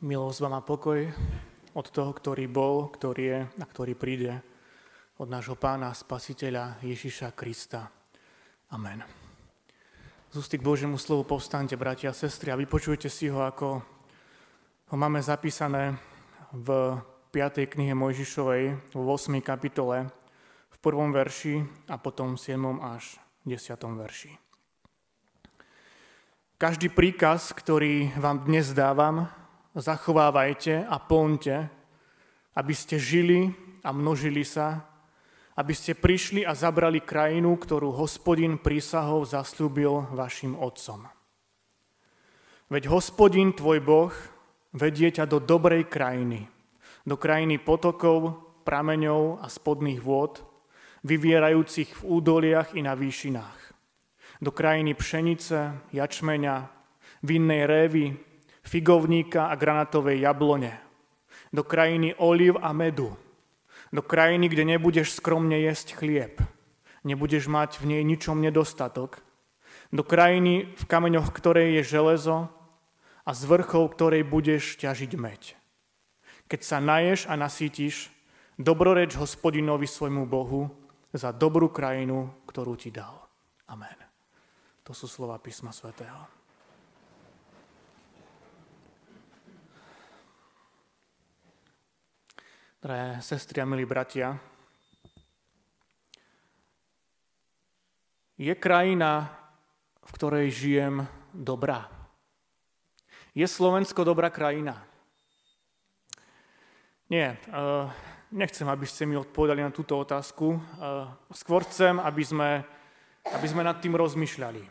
Milosť vám a pokoj od toho, ktorý bol, ktorý je a ktorý príde, od nášho pána, spasiteľa Ježiša Krista. Amen. Z k Božiemu slovu povstante, bratia a sestry, a vypočujte si ho, ako ho máme zapísané v 5. knihe Mojžišovej, v 8. kapitole, v prvom verši a potom v 7. až 10. verši. Každý príkaz, ktorý vám dnes dávam, zachovávajte a plňte, aby ste žili a množili sa, aby ste prišli a zabrali krajinu, ktorú hospodin prísahov zaslúbil vašim otcom. Veď hospodin tvoj Boh vedie ťa do dobrej krajiny, do krajiny potokov, prameňov a spodných vôd, vyvierajúcich v údoliach i na výšinách. Do krajiny pšenice, jačmeňa, vinnej révy, figovníka a granatovej jablone, do krajiny oliv a medu, do krajiny, kde nebudeš skromne jesť chlieb, nebudeš mať v nej ničom nedostatok, do krajiny, v kameňoch ktorej je železo a z vrchov ktorej budeš ťažiť meď. Keď sa naješ a nasítiš, dobroreč hospodinovi svojmu Bohu za dobrú krajinu, ktorú ti dal. Amen. To sú slova písma svätého. Drahé sestry a milí bratia, je krajina, v ktorej žijem, dobrá? Je Slovensko dobrá krajina? Nie, eh, nechcem, aby ste mi odpovedali na túto otázku. Eh, skôr chcem, aby sme, aby sme nad tým rozmýšľali.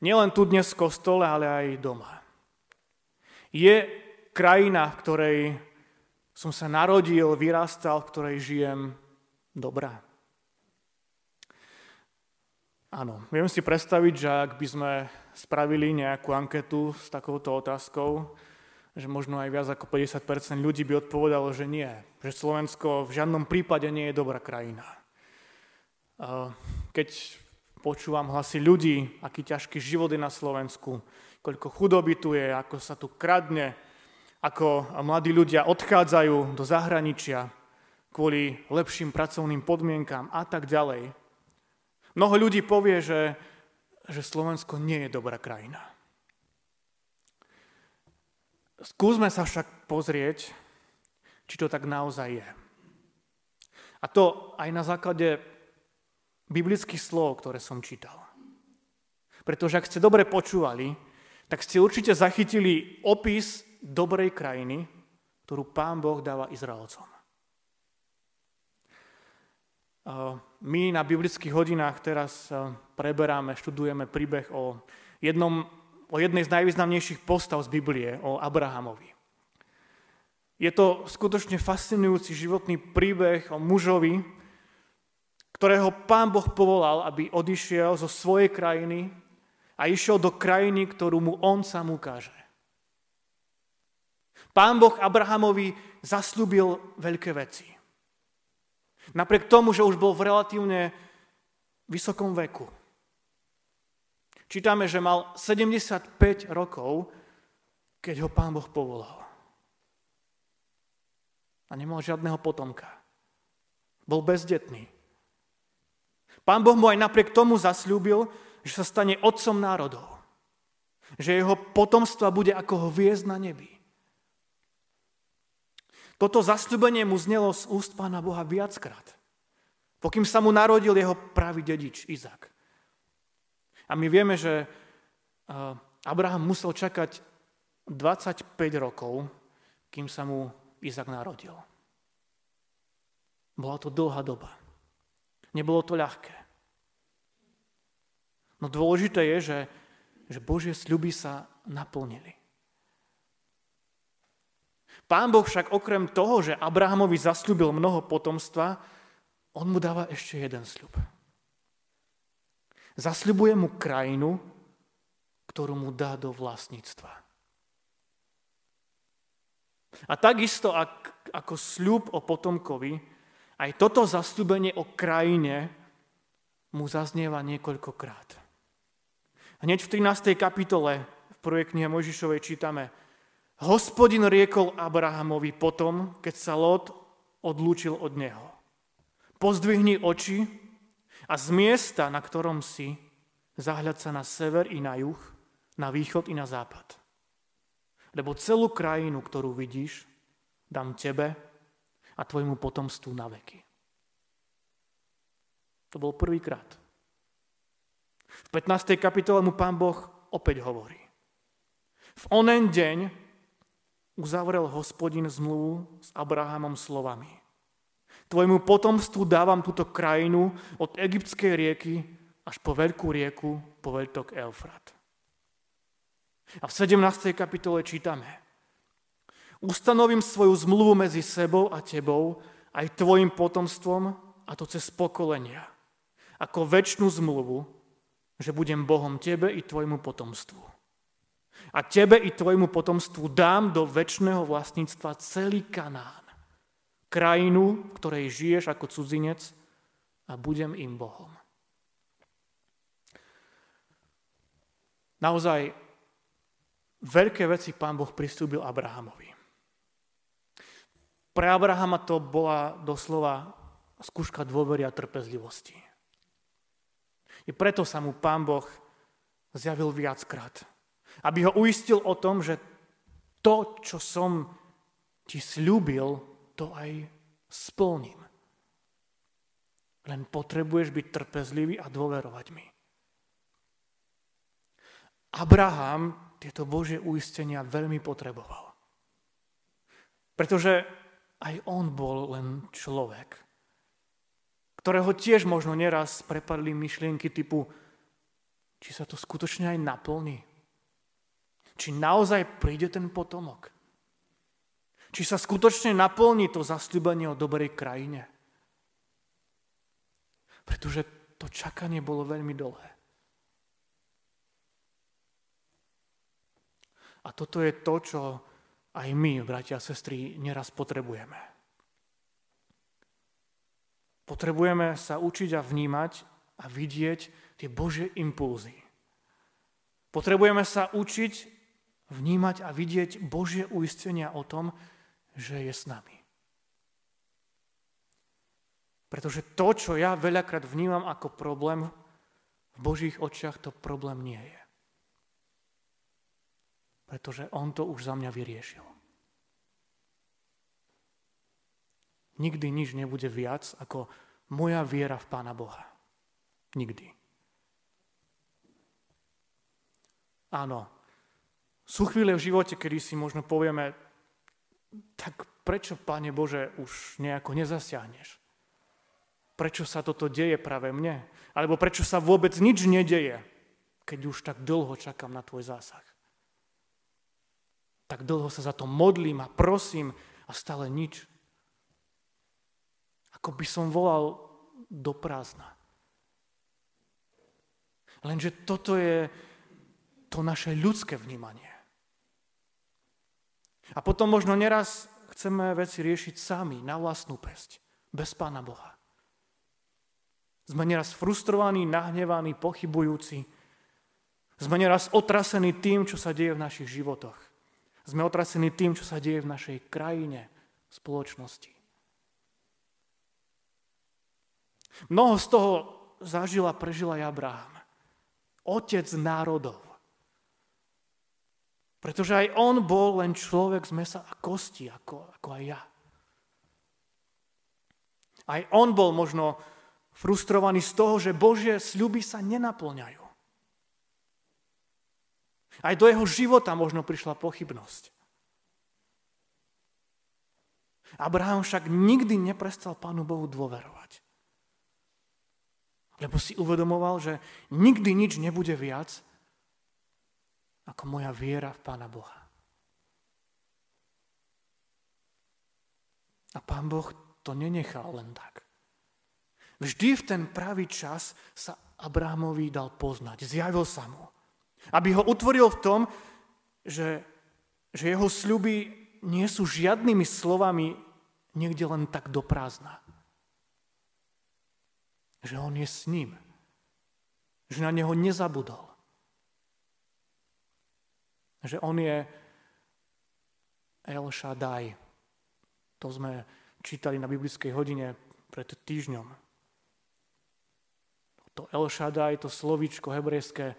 Nielen tu dnes v kostole, ale aj doma. Je krajina, v ktorej som sa narodil, vyrastal, v ktorej žijem dobrá. Áno, viem si predstaviť, že ak by sme spravili nejakú anketu s takouto otázkou, že možno aj viac ako 50% ľudí by odpovedalo, že nie, že Slovensko v žiadnom prípade nie je dobrá krajina. Keď počúvam hlasy ľudí, aký ťažký život je na Slovensku, koľko chudoby tu je, ako sa tu kradne, ako mladí ľudia odchádzajú do zahraničia kvôli lepším pracovným podmienkám a tak ďalej. Mnoho ľudí povie, že, že Slovensko nie je dobrá krajina. Skúsme sa však pozrieť, či to tak naozaj je. A to aj na základe biblických slov, ktoré som čítal. Pretože ak ste dobre počúvali, tak ste určite zachytili opis dobrej krajiny, ktorú Pán Boh dáva Izraelcom. My na biblických hodinách teraz preberáme, študujeme príbeh o, jednom, o jednej z najvýznamnejších postav z Biblie, o Abrahamovi. Je to skutočne fascinujúci životný príbeh o mužovi, ktorého pán Boh povolal, aby odišiel zo svojej krajiny a išiel do krajiny, ktorú mu on sám ukáže. Pán Boh Abrahamovi zaslúbil veľké veci. Napriek tomu, že už bol v relatívne vysokom veku. Čítame, že mal 75 rokov, keď ho pán Boh povolal. A nemal žiadneho potomka. Bol bezdetný. Pán Boh mu aj napriek tomu zasľúbil, že sa stane otcom národov. Že jeho potomstva bude ako hviezd na nebi. Toto zasľubenie mu znelo z úst pána Boha viackrát, pokým sa mu narodil jeho pravý dedič Izak. A my vieme, že Abraham musel čakať 25 rokov, kým sa mu Izak narodil. Bola to dlhá doba. Nebolo to ľahké. No dôležité je, že, že Božie sľuby sa naplnili. Pán Boh však okrem toho, že Abrahamovi zasľúbil mnoho potomstva, on mu dáva ešte jeden sľub. Zasľubuje mu krajinu, ktorú mu dá do vlastníctva. A takisto ako sľub o potomkovi, aj toto zasľubenie o krajine mu zaznieva niekoľkokrát. Hneď v 13. kapitole v prvej knihe Mojžišovej čítame Hospodin riekol Abrahamovi potom, keď sa Lot odlúčil od neho. Pozdvihni oči a z miesta, na ktorom si, zahľad sa na sever i na juh, na východ i na západ. Lebo celú krajinu, ktorú vidíš, dám tebe a tvojmu potomstvu na veky. To bol prvýkrát. V 15. kapitole mu pán Boh opäť hovorí. V onen deň uzavrel hospodin zmluvu s Abrahamom slovami. Tvojmu potomstvu dávam túto krajinu od egyptskej rieky až po veľkú rieku, po veľtok Eufrat. A v 17. kapitole čítame. Ustanovím svoju zmluvu medzi sebou a tebou, aj tvojim potomstvom, a to cez pokolenia. Ako väčšinu zmluvu, že budem Bohom tebe i tvojmu potomstvu. A tebe i tvojmu potomstvu dám do väčšného vlastníctva celý Kanán. Krajinu, v ktorej žiješ ako cudzinec a budem im Bohom. Naozaj veľké veci pán Boh pristúbil Abrahamovi. Pre Abrahama to bola doslova skúška dôvery a trpezlivosti. I preto sa mu pán Boh zjavil viackrát aby ho uistil o tom, že to, čo som ti slúbil, to aj splním. Len potrebuješ byť trpezlivý a dôverovať mi. Abraham tieto Božie uistenia veľmi potreboval. Pretože aj on bol len človek, ktorého tiež možno neraz prepadli myšlienky typu, či sa to skutočne aj naplní či naozaj príde ten potomok. Či sa skutočne naplní to zasľubenie o dobrej krajine. Pretože to čakanie bolo veľmi dlhé. A toto je to, čo aj my, bratia a sestry, neraz potrebujeme. Potrebujeme sa učiť a vnímať a vidieť tie Božie impulzy. Potrebujeme sa učiť vnímať a vidieť Božie uistenia o tom, že je s nami. Pretože to, čo ja veľakrát vnímam ako problém, v Božích očiach to problém nie je. Pretože On to už za mňa vyriešil. Nikdy nič nebude viac ako moja viera v Pána Boha. Nikdy. Áno, sú chvíle v živote, kedy si možno povieme, tak prečo, Pane Bože, už nejako nezasiahneš? Prečo sa toto deje práve mne? Alebo prečo sa vôbec nič nedeje, keď už tak dlho čakám na tvoj zásah? Tak dlho sa za to modlím a prosím a stále nič. Ako by som volal do prázdna. Lenže toto je to naše ľudské vnímanie. A potom možno neraz chceme veci riešiť sami, na vlastnú pesť, bez Pána Boha. Sme neraz frustrovaní, nahnevaní, pochybujúci. Sme neraz otrasení tým, čo sa deje v našich životoch. Sme otrasení tým, čo sa deje v našej krajine, v spoločnosti. Mnoho z toho zažil a prežil aj Abraham. Otec národov. Pretože aj on bol len človek z mesa a kosti, ako, ako aj ja. Aj on bol možno frustrovaný z toho, že Božie sľuby sa nenaplňajú. Aj do jeho života možno prišla pochybnosť. Abraham však nikdy neprestal Pánu Bohu dôverovať. Lebo si uvedomoval, že nikdy nič nebude viac, ako moja viera v Pána Boha. A Pán Boh to nenechal len tak. Vždy v ten pravý čas sa Abrahamovi dal poznať, zjavil sa mu. Aby ho utvoril v tom, že, že jeho sľuby nie sú žiadnymi slovami niekde len tak do prázdna. Že on je s ním. Že na neho nezabudol že on je El Shaddai. To sme čítali na biblickej hodine pred týždňom. To El Shaddai, to slovíčko hebrejské,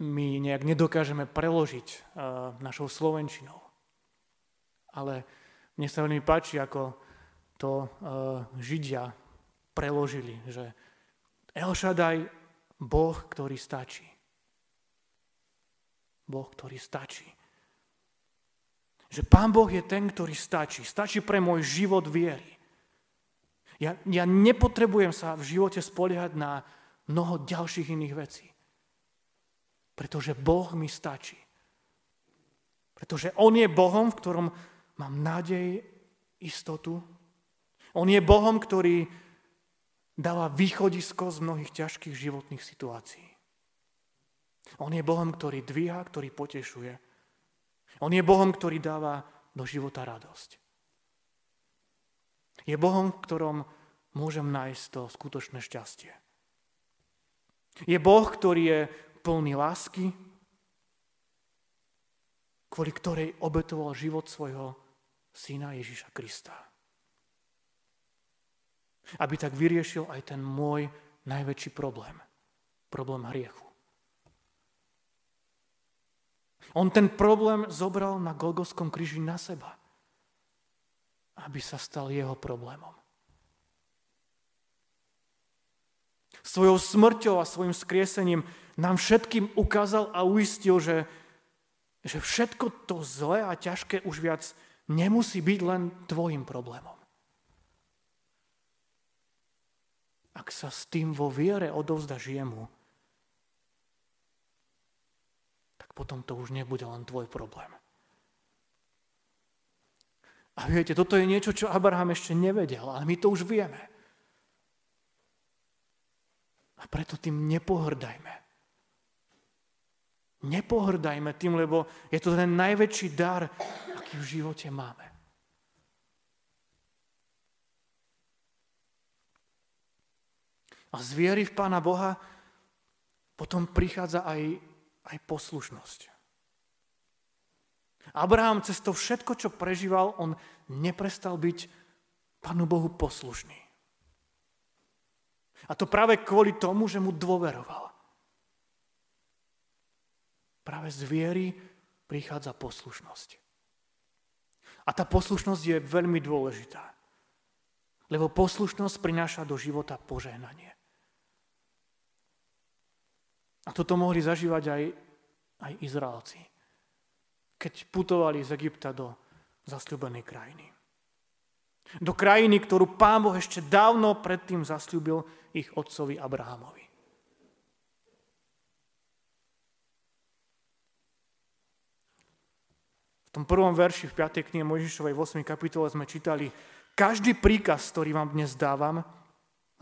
my nejak nedokážeme preložiť uh, našou slovenčinou. Ale mne sa veľmi páči, ako to uh, Židia preložili, že El Shaddai, Boh, ktorý stačí. Boh, ktorý stačí. Že Pán Boh je ten, ktorý stačí. Stačí pre môj život viery. Ja, ja nepotrebujem sa v živote spoliehať na mnoho ďalších iných vecí. Pretože Boh mi stačí. Pretože On je Bohom, v ktorom mám nádej, istotu. On je Bohom, ktorý dáva východisko z mnohých ťažkých životných situácií. On je Bohom, ktorý dvíha, ktorý potešuje. On je Bohom, ktorý dáva do života radosť. Je Bohom, v ktorom môžem nájsť to skutočné šťastie. Je Boh, ktorý je plný lásky, kvôli ktorej obetoval život svojho syna Ježiša Krista. Aby tak vyriešil aj ten môj najväčší problém. Problém hriechu. On ten problém zobral na Golgoskom kríži na seba, aby sa stal jeho problémom. Svojou smrťou a svojim skriesením nám všetkým ukázal a uistil, že, že všetko to zlé a ťažké už viac nemusí byť len tvojim problémom. Ak sa s tým vo viere odovzdaš jemu, tak potom to už nebude len tvoj problém. A viete, toto je niečo, čo Abraham ešte nevedel, ale my to už vieme. A preto tým nepohrdajme. Nepohrdajme tým, lebo je to ten najväčší dar, aký v živote máme. A z viery v Pána Boha potom prichádza aj, aj poslušnosť. Abraham cez to všetko, čo prežíval, on neprestal byť Pánu Bohu poslušný. A to práve kvôli tomu, že mu dôveroval. Práve z viery prichádza poslušnosť. A tá poslušnosť je veľmi dôležitá. Lebo poslušnosť prináša do života požehnanie. A toto mohli zažívať aj, aj Izraelci, keď putovali z Egypta do zasľúbenej krajiny. Do krajiny, ktorú Pán Boh ešte dávno predtým zasľúbil ich otcovi Abrahamovi. tom prvom verši v 5. knihe Mojžišovej v 8. kapitole sme čítali každý príkaz, ktorý vám dnes dávam,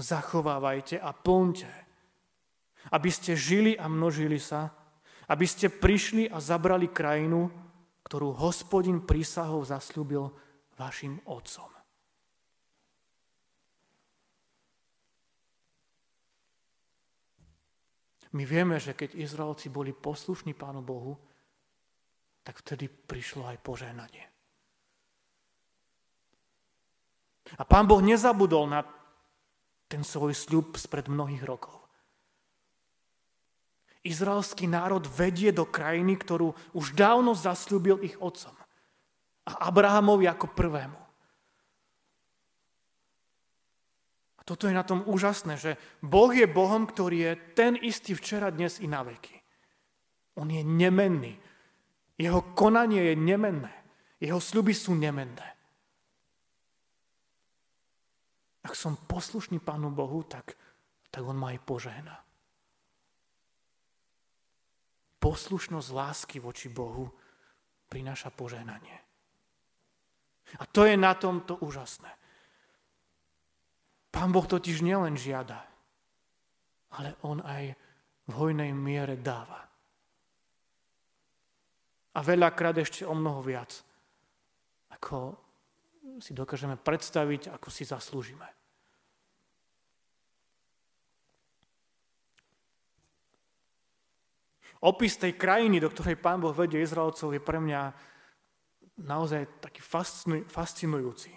zachovávajte a plňte, aby ste žili a množili sa, aby ste prišli a zabrali krajinu, ktorú hospodin prísahou zasľúbil vašim otcom. My vieme, že keď Izraelci boli poslušní Pánu Bohu, tak vtedy prišlo aj požehnanie. A pán Boh nezabudol na ten svoj sľub spred mnohých rokov. Izraelský národ vedie do krajiny, ktorú už dávno zasľúbil ich otcom. A Abrahamovi ako prvému. A toto je na tom úžasné, že Boh je Bohom, ktorý je ten istý včera, dnes i na veky. On je nemenný. Jeho konanie je nemenné. Jeho sľuby sú nemenné. Ak som poslušný Pánu Bohu, tak, tak On ma aj požehná. Poslušnosť lásky voči Bohu prináša požehnanie. A to je na tomto úžasné. Pán Boh totiž nielen žiada, ale On aj v hojnej miere dáva. A veľakrát ešte o mnoho viac, ako si dokážeme predstaviť, ako si zaslúžime. Opis tej krajiny, do ktorej pán Boh vedie Izraelcov, je pre mňa naozaj taký fascinujúci.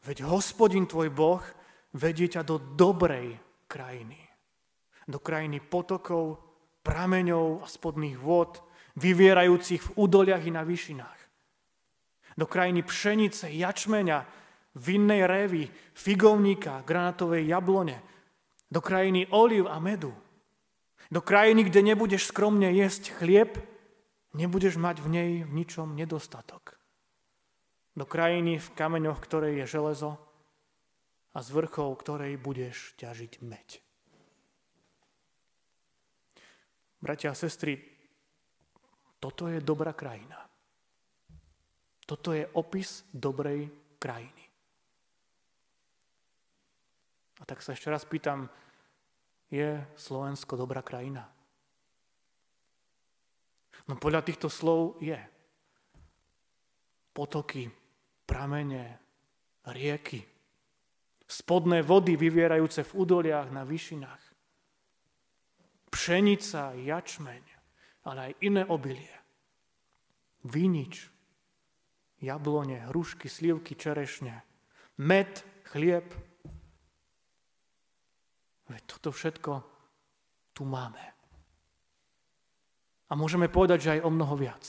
Veď hospodin tvoj Boh vedie ťa do dobrej krajiny. Do krajiny potokov, prameňov a spodných vod, vyvierajúcich v údoliach i na vyšinách. Do krajiny pšenice, jačmeňa, vinnej révy, figovníka, granatovej jablone. Do krajiny oliv a medu. Do krajiny, kde nebudeš skromne jesť chlieb, nebudeš mať v nej v ničom nedostatok. Do krajiny, v kameňoch ktorej je železo a z vrchov ktorej budeš ťažiť meď. Bratia a sestry, toto je dobrá krajina. Toto je opis dobrej krajiny. A tak sa ešte raz pýtam, je Slovensko dobrá krajina? No podľa týchto slov je. Potoky, pramene, rieky, spodné vody vyvierajúce v údoliach na vyšinách, pšenica, jačmeň, ale aj iné obilie. Vinič, jablone, hrušky, slivky, čerešne, med, chlieb. Veď toto všetko tu máme. A môžeme povedať, že aj o mnoho viac.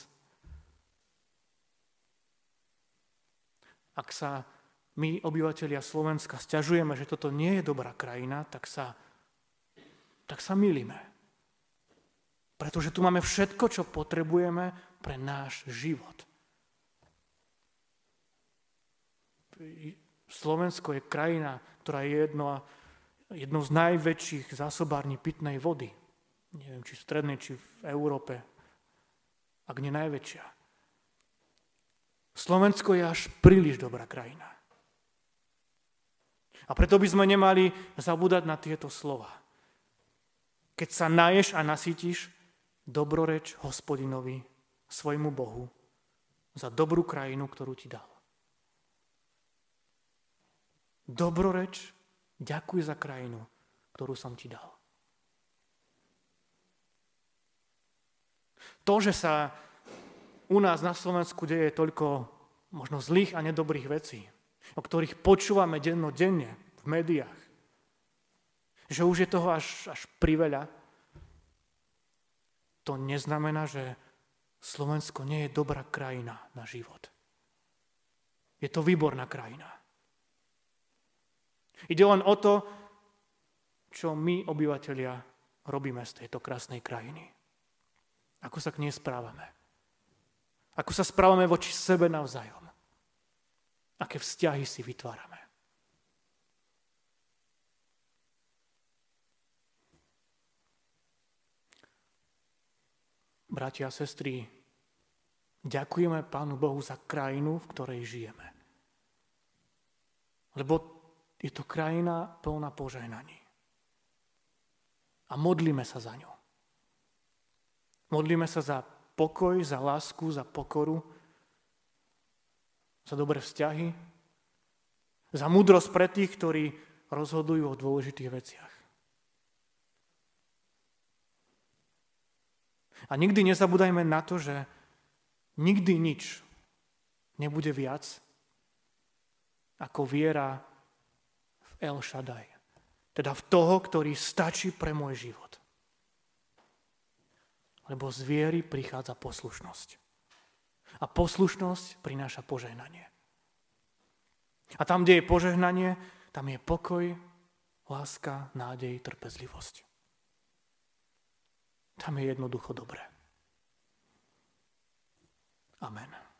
Ak sa my, obyvateľia Slovenska, stiažujeme, že toto nie je dobrá krajina, tak sa, tak sa milíme. Pretože tu máme všetko, čo potrebujeme pre náš život. Slovensko je krajina, ktorá je jedno, jednou z najväčších zásobární pitnej vody. Neviem, či v strednej, či v Európe. Ak nie najväčšia. Slovensko je až príliš dobrá krajina. A preto by sme nemali zabúdať na tieto slova. Keď sa naješ a nasytíš, dobroreč hospodinovi, svojmu Bohu, za dobrú krajinu, ktorú ti dal. Dobroreč, ďakuj za krajinu, ktorú som ti dal. To, že sa u nás na Slovensku deje toľko možno zlých a nedobrých vecí, o ktorých počúvame denne v médiách, že už je toho až, až priveľa, to neznamená, že Slovensko nie je dobrá krajina na život. Je to výborná krajina. Ide len o to, čo my, obyvateľia, robíme z tejto krásnej krajiny. Ako sa k nej správame. Ako sa správame voči sebe navzájom. Aké vzťahy si vytvárame. bratia a sestry, ďakujeme Pánu Bohu za krajinu, v ktorej žijeme. Lebo je to krajina plná požehnaní. A modlíme sa za ňu. Modlíme sa za pokoj, za lásku, za pokoru, za dobré vzťahy, za múdrosť pre tých, ktorí rozhodujú o dôležitých veciach. A nikdy nezabúdajme na to, že nikdy nič nebude viac ako viera El Shaddai. Teda v toho, ktorý stačí pre môj život. Lebo z viery prichádza poslušnosť. A poslušnosť prináša požehnanie. A tam, kde je požehnanie, tam je pokoj, láska, nádej, trpezlivosť. Tam je jednoducho dobré. Amen.